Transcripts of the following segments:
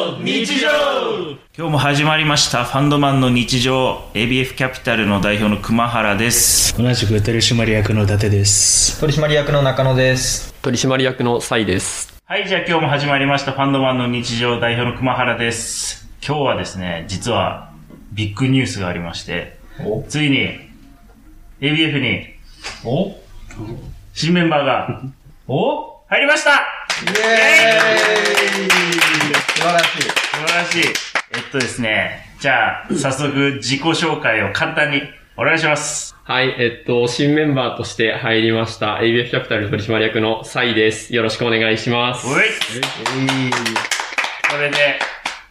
の日常。今日も始まりました。ファンドマンの日常。ABF キャピタルの代表の熊原です。同じく取締役の伊達です。取締役の中野です。取締役のサイです。はいじゃあ今日も始まりました。ファンドマンの日常代表の熊原です。今日はですね実はビッグニュースがありましてついに ABF にお？新メンバーがお？入りましたイエーイ素晴らしい。素晴らしい。えっとですね、じゃあ、早速自己紹介を簡単にお願いします。はい、えっと、新メンバーとして入りました ABF キャピタル取締役のサイです。よろしくお願いします。おいこれで、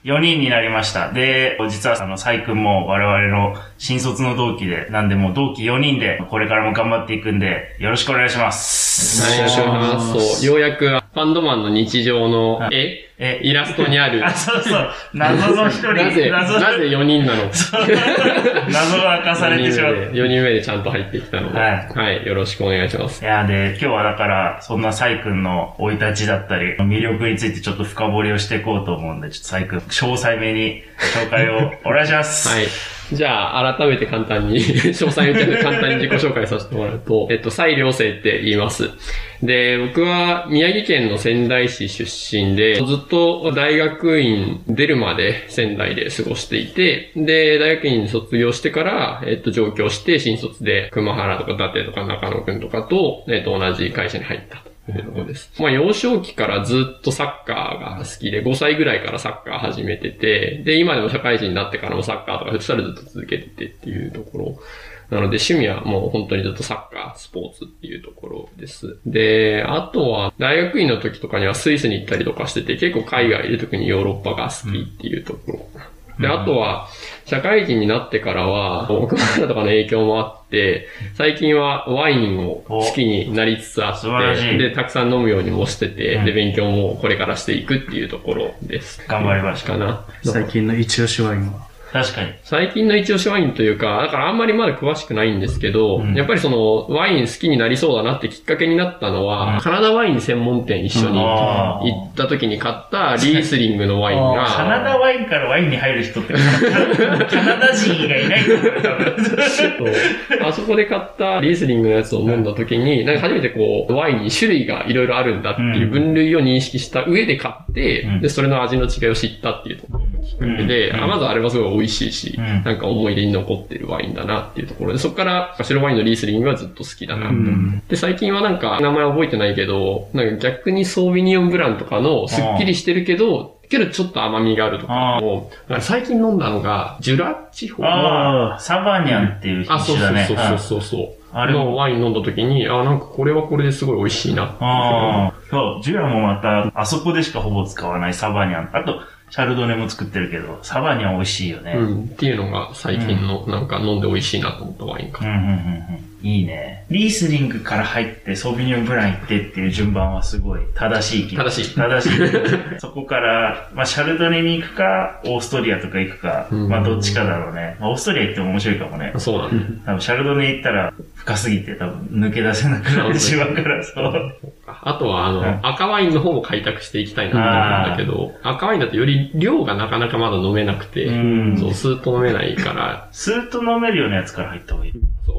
4人になりました。で、実はあの、サイ君も我々の新卒の同期で、なんでもう同期4人で、これからも頑張っていくんで、よろしくお願いします。はい、よろしくお願いします。そう、ようやくファンドマンの日常の絵、え、イラストにある、あ、そうそう、謎の一人、なぜ、謎なぜ4人なの謎が明かされてしまった。4人目でちゃんと入ってきたので、はい。はい、よろしくお願いします。いや、で、今日はだから、そんなサイ君の生い立ちだったり、魅力についてちょっと深掘りをしていこうと思うんで、ちょっとサイ君、詳細めに紹介をお願いします。はい。じゃあ、改めて簡単に、詳細に言って簡単に自己紹介させてもらうと、えっと、蔡良生って言います。で、僕は宮城県の仙台市出身で、ずっと大学院出るまで仙台で過ごしていて、で、大学院卒業してから、えっと、上京して新卒で熊原とか伊達とか中野くんとかと、えっと、同じ会社に入ったと。いうところです。まあ、幼少期からずっとサッカーが好きで、5歳ぐらいからサッカー始めてて、で、今でも社会人になってからもサッカーとかフットサルずっと続けててっていうところ。なので趣味はもう本当にずっとサッカー、スポーツっていうところです。で、あとは大学院の時とかにはスイスに行ったりとかしてて、結構海外で特にヨーロッパが好きっていうところ。で、あとは、社会人になってからは、奥原とかの影響もあって、最近はワインを好きになりつつあって、で、たくさん飲むようにもしてて、うん。で、勉強もこれからしていくっていうところです。頑張りました。かな。最近の一押しワインは確かに。最近の一押しワインというか、だからあんまりまだ詳しくないんですけど、うん。やっぱりそのワイン好きになりそうだなってきっかけになったのは、うん。カナダワイン専門店一緒に行った時に買ったリースリングのワインが、カナダワインからワインに入る人って、カナダ人以外いないと思う。あそこで買ったリースリングのやつを飲んだ時に、なんか初めてこう、ワインに種類がいろいろあるんだっていう分類を認識した上で買って、うん。で、それの味の違いを知ったっていうと。ころで、うん。あまずあれはすごい美味しいし、うん。なんか思い出に残ってるワインだなっていうところで、そこから白ワインのリースリングがずっと好きだな。うん。で、最近はなんか、名前覚えてないけど、なんか逆にソービニオンブランとかのスッキリしてるけど、けどちょっと甘みがあるとかも、なんか最近飲んだのが、ジュラ地方ああ、サバニャンっていう品あ、そう種だね。そうそうそう。そう。あれのワイン飲んだ時に、あ、なんかこれはこれですごい美味しいな。ああ、そう、ジュラもまた、あそこでしかほぼ使わないサバニャン。あと、シャルドネも作ってるけど、サバニャン美味しいよね。うん。っていうのが最近のなんか飲んで美味しいなと思ったワインかうん、うん、うん、うん。いいね。リースリングから入って、ソービニョンブラン行ってっていう順番はすごい正しい気が正しい正しい。そこから、まあ、シャルドネに行くか、オーストリアとか行くか、うんまあ、どっちかだろうね。まあ、オーストリア行っても面白いかもね。そうなんだ。多分、シャルドネ行ったら深すぎて多分抜け出せなくなってしまうから、そう。あとは、あの、うん赤ワインの方も開拓していきたいなと思うんだけど、赤ワインだとより量がなかなかまだ飲めなくて、うんそう、スーッと飲めないから、スーッと飲めるようなやつから入った方がいい。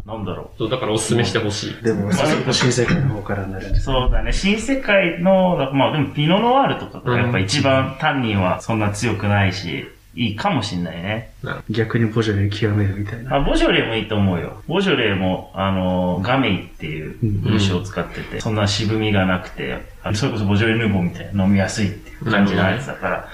なんだろそうだからおすすめしてほしい。でも、新世界の方からになるんう。です。そうだね。新世界の、まあでもピノノワールとかがやっぱ一番タンニンはそんな強くないし、いいかもしんないね。逆にボジョレー極めるみたいな。あ、ボジョレーもいいと思うよ。ボジョレーも、あの、ガメイっていう品種を使ってて、そんな渋みがなくて、あそれこそボジョレ・ヌーボーみたいな飲みやすいっていう感じのやつだから、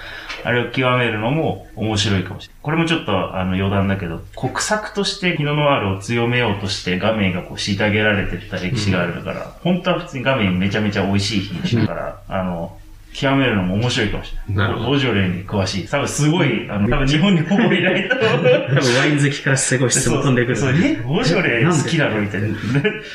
あれを極めるのも面白いかもしれない。これもちょっとあの余談だけど、国策としてピノノワールを強めようとして画面がこう虐げられてた歴史があるから、本当は普通に画面めちゃめちゃ美味しい品種だから、あの、極めるのも面白いかもしれない。なるほどボジョレーに詳しい。多分すごい、あの、多分日本にほぼいないと思う。多分ワイン好きからすごい質問飛んでくる。そボジョレー好きなの？みたいな。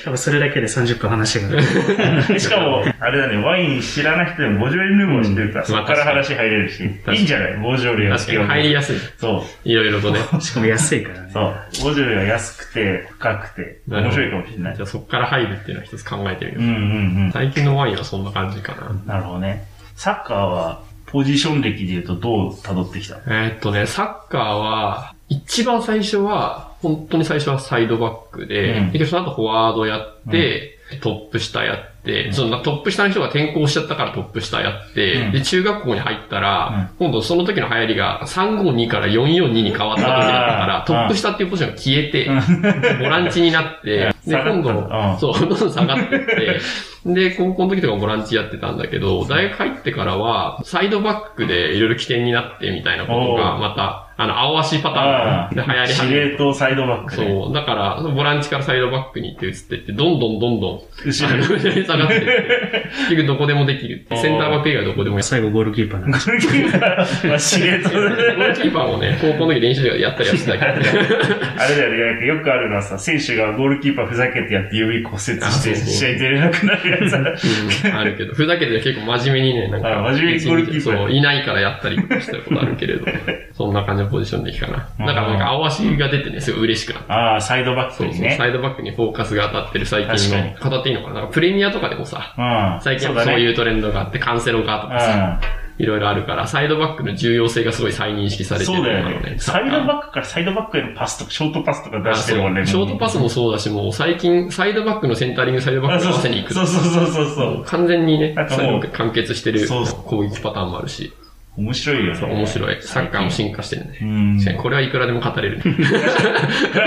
多分それだけで30分話が。しかも、あれだね、ワイン知らない人でもボジョレ・ヌーボー知ってるから、そこから話入れるし、いいんじゃない？ボジョレを確かに入りやすい。そいろいろとね。しかも安いからそう。ボジョレは安くて、深くて、面白いかもしれないじゃ。あそこから入るっていうのは一つ考えてみよう。うんうんうん。最近のワインはそんな感じかな。なるほどね。サッカーは、ポジション歴で言うとどう辿ってきたえーっとね、サッカーは、一番最初は、本当に最初はサイドバックで、うんでその後フォワードやって、トップ下やって、そのトップ下の人が転校しちゃったからトップ下やって、うん。で、中学校に入ったら、今度その時の流行りが352から442に変わった時だったからトップ下っていうポジションが消えて、ボランチになって、で、今度、そう、どんどん下がってって、で、高校の時とかボランチやってたんだけど、大学入ってからは、サイドバックでいろいろ起点になってみたいなことが、また、あの、青足パタあーンで流行り司始めて。令塔サイドバックで。そう。だから、ボランチからサイドバックに行って移ってって、どんどんどんどん、後ろに。あの後ろに下がって結局どこでもできる。センターバック以外どこでも。最後ゴールキーパーなんでゴールキーパーまあ司令塔ゴールキーパーもね、高校の時練習でやったりはしてたけど。あれだよね、よくあるのはさ、選手がゴールキーパーふざけてやって指骨折して、試合出れなくなるやつ。うん、あるけど、ふざけて結構真面目にね、なんか、あ真面目にゴールキーパーそう、いないからやったりしたことあるけれど、そんな感じのポジションでいいかな。だからなんか青足が出てね、すごい嬉しくなった。ああ、サイドバックそうそう、にね。サイドバックにフォーカスが当たってる最近確かの、語っていいのかな？なんかプレミアとかでもさ、うん。最近。はそういうトレンドがあって、カンセロがとかさ、いろいろあるから、サイドバックの重要性がすごい再認識さうん。れてるそうだよね。サイドバックからサイドバックへのパスとか、ショートパスとか出してるもんね。ショートパスもそうだし、もう最近、サイドバックのセンタリング、サイドバックの合わせに行く。そうそうそうそうそう。完全にねなん、かもうサイドバック完結してる攻撃パターンもあるし、面白いよね。面白い。サッカーも進化してるね。うん。これはいくらでも語れるね。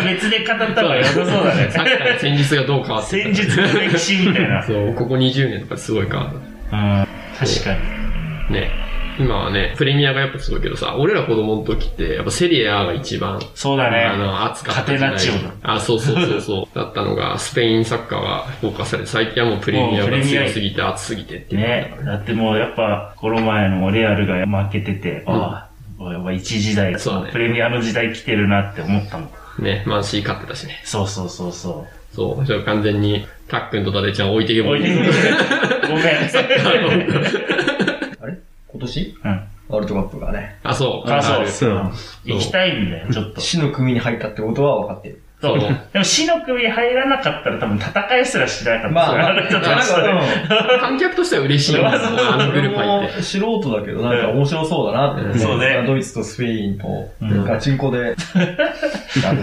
別で語った方が良さそうだね。サッカーの戦術がどう変わって戦術の歴史みたいな。そう、ここ20年とかですごい変わっうん。確かに。た。ね。今はね、プレミアがやっぱすごいけどさ、俺ら子供の時って、やっぱセリエ A が一番、そうだね。あの、熱かったカテナッチオだあ、そうそうそうそう。だったのが、スペインサッカーがフォーカスされて、最近はもうプレミアが強すぎて熱すぎてっていう。ね。だってもうやっぱ、この前のレアルが負けてて、ああ、やっぱ一時代、そうだねプレミアの時代来てるなって思ったもん。ね、マンシー勝ってたしね。そうそうそうそそう。じゃあ完全に、たっくんとダデちゃん置いてけう。ぼり置いてくれ。ごめん。今年？うん。ワールドカップがね、あ、そう。あそうるそう。行きたいんだよ、ちょっと。死の組に入ったってことは分かってる。そう。そうでも死の組入らなかったら多分戦いすらしなかった。まあ、まあ、の人なんたちとねか、観客としては嬉しいよ。あのグループ入って。俺も素人だけど、なんか面白そうだなって、うんそうねドイツとスペインとうんガチンコで、やる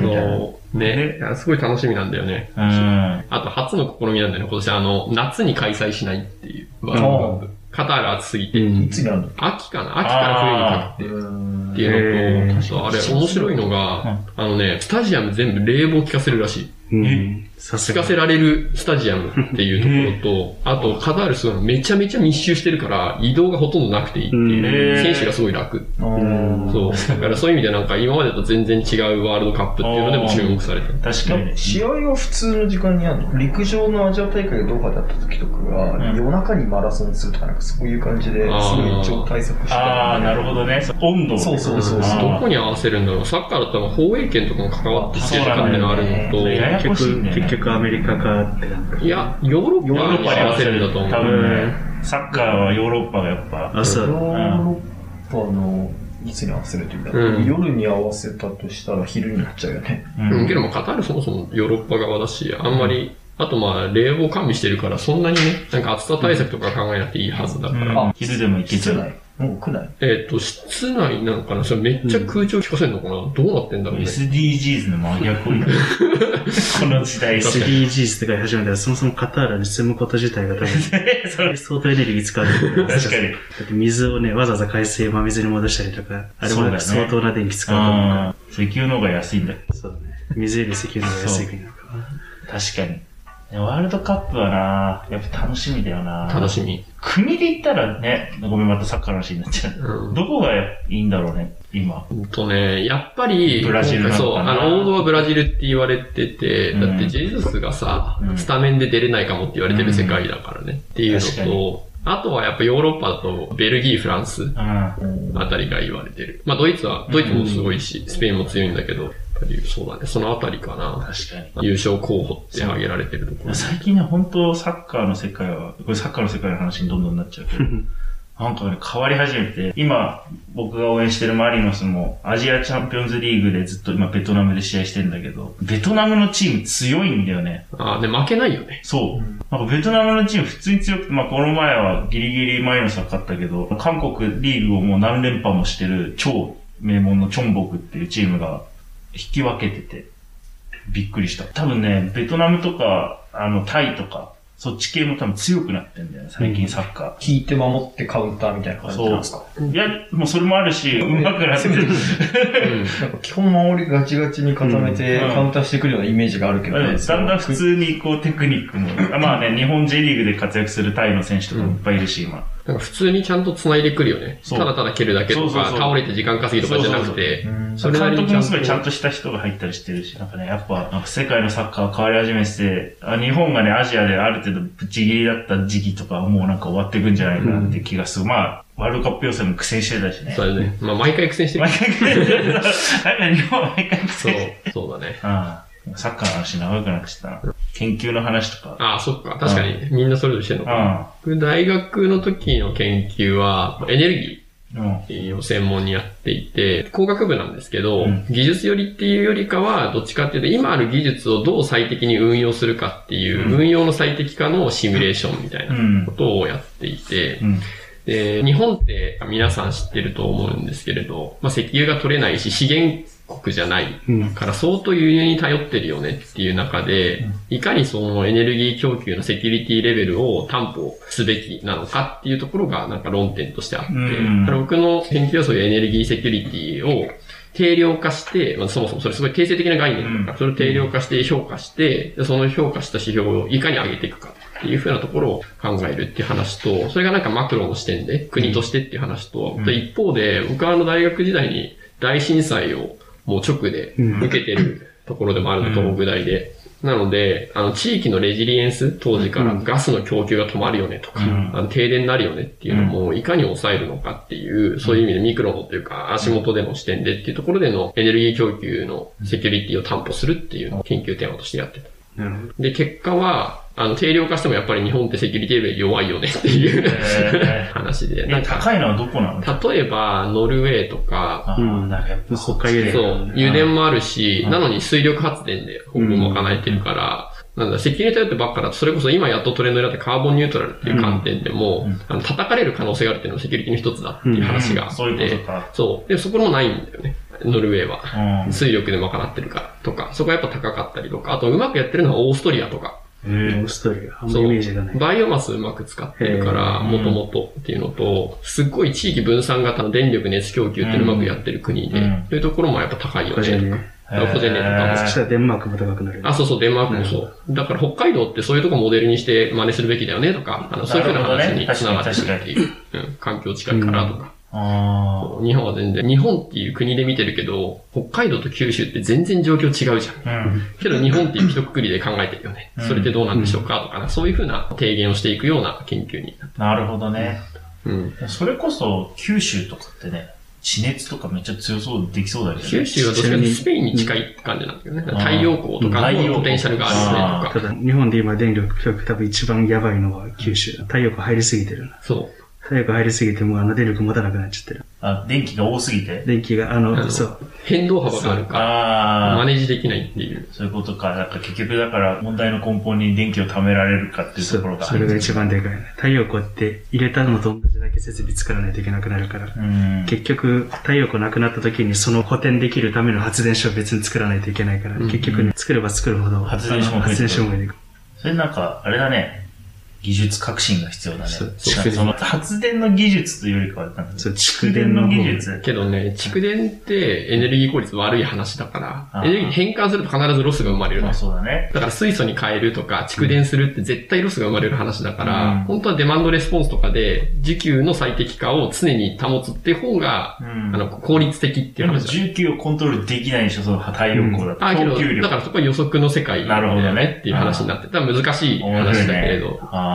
みたいな。そう。ね。いやすごい楽しみなんだよね。うん。あと、初の試みなんだよね。今年、あの、夏に開催しないっていう。ワールドカップカタール暑すぎて。うんいつになるの秋かな？秋から冬にかけて。うんっていうのと、へーそうあれ、面白いのが、あのね、スタジアム全部冷房効かせるらしい。うん。さすが効か。せられるスタジアムっていうところと、あと、カタールすごいのめちゃめちゃ密集してるから、移動がほとんどなくていいっていうう。ん選手がすごい楽。うんそう。だからそういう意味でなんか今までと全然違うワールドカップっていうのでも注目されてる。確かにね。試合は普通の時間にあるの？陸上のアジア大会がどうかだった時とかが、うん夜中にマラソンするとかなんかそういう感じで、すごい一応対策してたああ、なるほどね。温度をそうそうそうそうどこに合わせるんだろう？サッカーだったら放映権とかも関わってきてる感じがあるのと、ややこしいん結局、だよね結局アメリカかって感じ。いや、ヨーロッヨーロッパに合わせるるんだと思う。多分ね、サッカーはヨーロッパがやっぱ、あ、そう。ヨーロッパのいつに合わせるというか、うん夜に合わせたとしたら昼になっちゃうよね。ううん、けどもカタールそもそもヨーロッパ側だし、あんまり、あとまあ冷房完備してるから、そんなにね、なんか暑さ対策とか考えなくていいはずだから。うん昼でも行けちゃう。もう屋内えっ、と、室内なのかな？それめっちゃ空調効かせるのかな、どうなってんだろうね。SDGs の真逆を言う この時代。SDGs って書い始めたら、そもそもカタールに住むこと自体が多分、それ相当エネルギー使われてる。確かに。だって水をね、わざわざ海水を真水に戻したりとか、あれも相当な電気使うと思うかうん。石油の方が安いんだら。そうだね。水より石油の方が安い国なのかな。確かに。ワールドカップはなやっぱ楽しみだよな楽しみ。国で言ったらね、ごめん、またサッカーの話になっちゃう。うん。どこがいいんだろうね、今。ほんとね、やっぱり、ブラジルそう、あの、王道はブラジルって言われてて、うんだってジェズスがさ、うんスタメンで出れないかもって言われてる世界だからね。っていうのと、あとはやっぱヨーロッパだと、ベルギー、フランスうん。あたりが言われてる。まあドイツは、ドイツもすごいし、スペインも強いんだけど、そうだね、そのあたりかな。確かに。優勝候補って挙げられてるところ。最近ね、本当サッカーの世界は、これサッカーの世界の話にどんどんなっちゃうけど、なんかね、変わり始めて、今、僕が応援してるマリノスも、アジアチャンピオンズリーグでずっと今ベトナムで試合してんだけど、ベトナムのチーム強いんだよね。ああ、で、負けないよね。そう。なんかベトナムのチーム普通に強くて、まあこの前はギリギリマリノスが勝ったけど、韓国リーグをもう何連覇もしてる超名門のチョンボクっていうチームが引き分けてて、びっくりした。多分ね、ベトナムとか、あの、タイとか、そっち系も多分強くなってんだよね、最近サッカ引いて守ってカウンターみたいな感じなんですか？ー。いや、もうそれもあるし、上手くなってる。うん。なんか基本守りガチガチに固めてうんカウンターしてくるようなイメージがあるけどね。だんだん普通にこうテクニックも、あまあね、日本 J リーグで活躍するタイの選手とかもいっぱいいるし、今。なんか普通にちゃんと繋いでくるよね。そうただただ蹴るだけとか、そうそうそう倒れて時間稼ぎとかじゃなくて、それなりに監督もすごいちゃんとした人が入ったりしてるし、なんかね、やっぱ、なんか世界のサッカー変わり始めてて、あ日本がね、アジアである程度ぶっちぎりだった時期とかはもうなんか終わっていくんじゃないかなって気がする。まあ、ワールドカップ予選も苦戦してたしね。そうだね。まあ毎回苦戦してる毎。回苦戦してた。なんか日本は毎回苦そう戦して、そうだね。ああサッカーの話長くなってきたな。研究の話とか。ああ、そっか。確かに、みんなそれぞれしてるのかな。大学の時の研究は、エネルギ。ーを専門にやっていて、工学部なんですけど、うん技術寄りっていうよりかは、どっちかっていうと、今ある技術をどう最適に運用するかっていう、うん運用の最適化のシミュレーションみたいなうんことをやっていて、うん。で、日本って皆さん知ってると思うんですけれど、まあ、石油が取れないし、資源国じゃない。うん。から相当輸入に頼ってるよねっていう中で、いかにそのエネルギー供給のセキュリティレベルを担保すべきなのかっていうところがなんか論点としてあって、うん。だから僕の研究はそういうエネルギーセキュリティを定量化して、まあ、そもそもそれすごい定性的な概念だから、それを定量化して評価して、でその評価した指標をいかに上げていくかっていうふうなところを考えるっていう話と、それがなんかマクロの視点で、国としてっていう話と、うん。で一方で、僕はあの大学時代に大震災をもう直で受けてるところでもあるの、東北大で。なので、あの、地域のレジリエンス、当時からガスの供給が止まるよねとか、うん。あの停電になるよねっていうのも、いかに抑えるのかっていう、そういう意味でミクロのというか、足元での視点でっていうところでのエネルギー供給のセキュリティを担保するっていうのを研究テーマとしてやってた。なるほど。で、結果は、あの、定量化してもやっぱり日本ってセキュリティレベル弱いよねっていうえ話で。なんか、高いのはどこなの？例えば、ノルウェーとか、あうんあ、なんかやっぱ北海道そう、油田もあるし、うん。なのに水力発電でほぼ賄えてるから、なんだ、石油に頼ってばっかだと、それこそ今やっとトレンドになってカーボンニュートラルっていう観点でも、うん。あの叩かれる可能性があるっていうのもセキュリティの一つだっていう話があって、そういうことか。そう。で、そこもないんだよね。ノルウェーは。うん。水力で賄ってるからとか、そこはやっぱ高かったりとか、あとうまくやってるのはオーストリアとか、オーストリア。あんまイメージがない。バイオマスうまく使ってるから、もともとっていうのと、すっごい地域分散型の電力熱供給っていうまくやってる国で、うんというところもやっぱ高いよ個人ね。個人ネットそしたらデンマークも高くなる。あ、そうそう、デンマークもそう。だから北海道ってそういうとこモデルにして真似するべきだよねとか、あのそういうふうな話につながってくるっていう。うん、環境近いからとか。あ日本は全然、日本っていう国で見てるけど、北海道と九州って全然状況違うじゃん。あ。うん。けど日本っていう一括りで考えてるよね。うんそれってどうなんでしょうかとかな、そういうふうな提言をしていくような研究になってなるほどね。うん。それこそ、九州とかってね、地熱とかめっちゃ強そうできそうだけどね。九州はどっちかスペインに近い感じなんだけどね。うん太陽光とかのポテンシャルがあるねとか。ただ、日本で今電力供給多分一番やばいのは九州。太陽光入りすぎてるな。そう。太陽光入りすぎてもうあの電力持たなくなっちゃってる。あ、電気が多すぎて？電気が、あの、あのそう。変動幅があるから、ああ。マネージできないっていう。そういうことか。だから結局だから問題の根本に電気を貯められるかっていうそところが。うそれが一番でかいね。太陽光って入れたのと同じだけ設備作らないといけなくなるから。うん。結局、太陽光なくなった時にその補填できるための発電所を別に作らないといけないから、うん結局ね、作れば作るほど、発電所も増えてくる発電所も増えてくる。それなんか、あれだね。技術革新が必要だね。その発電の技術というよりかは、蓄電の技術。けどね、蓄電ってエネルギー効率悪い話だからエネルギーに変換すると必ずロスが生まれるのまあ。そうだね。だから水素に変えるとか、蓄電するって絶対ロスが生まれる話だから、うん本当はデマンドレスポンスとかで、需給の最適化を常に保つっていう方が、うんあの、効率的っていう話だ。需給をコントロールできないでしょ、その太陽光だと。あ、けどだからそこは予測の世界だなるほどねっていう話になって、多分難しい話だけれど、あ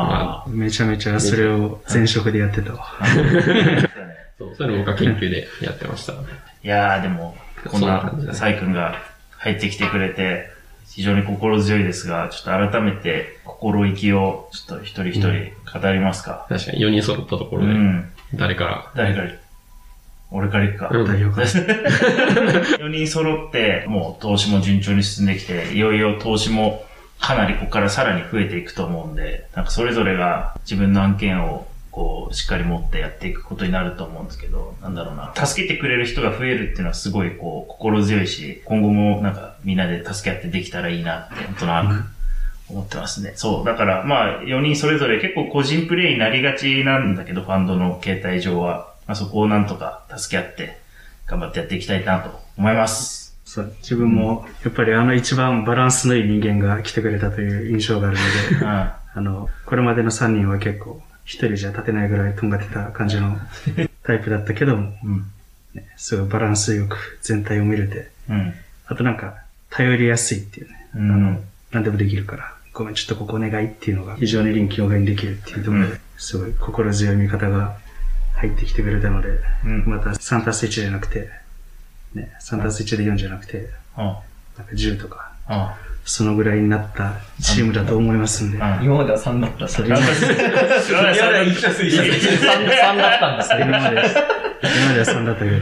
あ。めちゃめちゃそれを前職でやってたわ。そうそういうの僕は研究でやってました。いやー、でも、こんなサイ君が入ってきてくれて、非常に心強いですが、ちょっと改めて心意気を、ちょっと一人一人語りますか？確かに4人揃ったとこうろで。ん。誰から？誰から？俺から行くか。うん代表から。4 人揃って、もう投資も順調に進んできて、いよいよ投資もかなりここからさらに増えていくと思うんで、なんかそれぞれが自分の案件をこう、しっかり持ってやっていくことになると思うんですけど、なんだろうな。助けてくれる人が増えるっていうのはすごいこう、心強いし、今後もなんかみんなで助け合ってできたらいいなって、なんとなく思ってますね。そう。だからまあ、4人それぞれ結構個人プレイになりがちなんだけど、ファンドの形態上は。まあそこをなんとか助け合って、頑張ってやっていきたいなと思います。そう、自分も、やっぱりあの一番バランスのいい人間が来てくれたという印象があるので、うん。あの、これまでの3人は結構、一人じゃ立てないぐらいとんがってた感じのタイプだったけども、うん。ね、すごいバランスよく全体を見れて、うん。あとなんか、頼りやすいっていうね、うあのん。、何でもできるから、ごめん、ちょっとここお願いっていうのが非常に臨機応変にできるっていうところで、うんすごい心強い味方が入ってきてくれたので、うん。また3たす1じゃなくて、ね、3たす1で4じゃなくて、あなんか10とか、あ。そのぐらいになったチームだと思いますんで、あ今までは3だった。それ今今までは1たす1 3だったんだ。それ今まで、今までは3だったけど、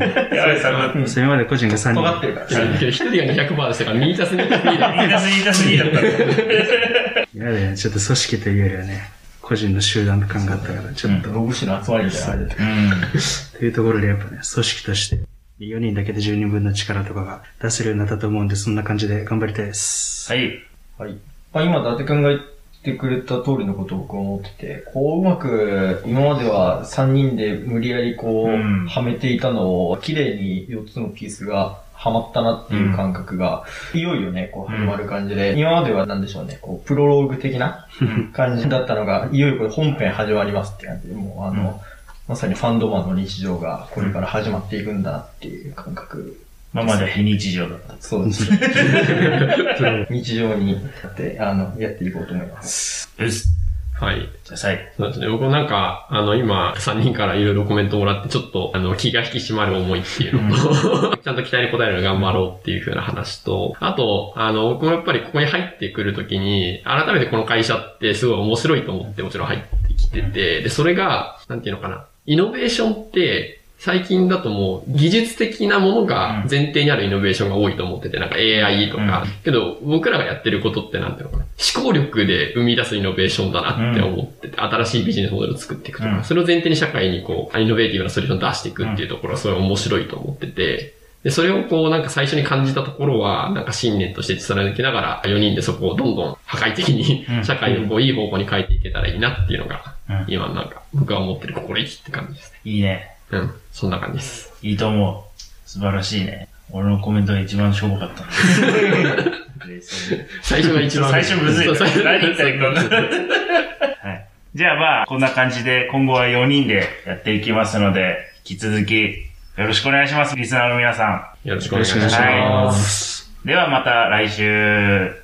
今まで個人が3人。尖ってるから。けど一人が200%でしたから、2たす2たす2だ。2たす2たす2だった。今までね、ちょっと組織というよりはね、個人の集団感があったから、ちょっと、ロブシの集まりみたいな感じで。うん。というところでやっぱね、組織として、4人だけで10人分の力とかが出せるようになったと思うんで、そんな感じで頑張りたいです。はい。はい。まあ、今、伊達くんが言ってくれた通りのことを僕は思ってて、こう、うまく、今までは3人で無理やりこう、うんはめていたのを、綺麗に4つのピースがはまったなっていう感覚が、いよいよね、こう、始まる感じで、今まではなんでしょうね、こう、プロローグ的な 感じだったのが、いよいよこれ本編始まりますって感じで、もう、あの、まさにファンドマンの日常がこれから始まっていくんだなっていう感覚。まあまだ非日常だった。そうです。日常にやって、あの、やっていこうと思います。よし。はい。じゃあ、最後。そうですね。僕もなんか、あの、今、3人からいろいろコメントもらって、ちょっと、あの、気が引き締まる思いっていうのと、ちゃんと期待に応えるの頑張ろうっていう風な話と、あと、あの、僕もやっぱりここに入ってくるときに、改めてこの会社ってすごい面白いと思ってもちろん入ってきてて、で、それが、なんていうのかな、イノベーションって、最近だともう技術的なものが前提にあるイノベーションが多いと思ってて、なんか AI とか、けど僕らがやってることってなんていうのかな、思考力で生み出すイノベーションだなって思ってて、新しいビジネスモデルを作っていくとか、うん。それを前提に社会にこう、イノベーティブなソリューションを出していくっていうところはすごい面白いと思ってて、で、それをこうなんか最初に感じたところは、なんか信念として貫きながら、4人でそこをどんどん破壊的にうん。社会をこういい方向に変えていけたらいいなっていうのが、うん今なんか僕が思ってる心意気って感じですね。いいね。うん。そんな感じです。いいと思う。素晴らしいね。俺のコメントが一番しょぼかった。最初が一番。最初むずいな。そう最初何言ったらいいか分かんない はい。じゃあまあ、こんな感じで今後は4人でやっていきますので、引き続きよろしくお願いします、リスナーの皆さん。よろしくお願いしま。ますす。ではまた来週。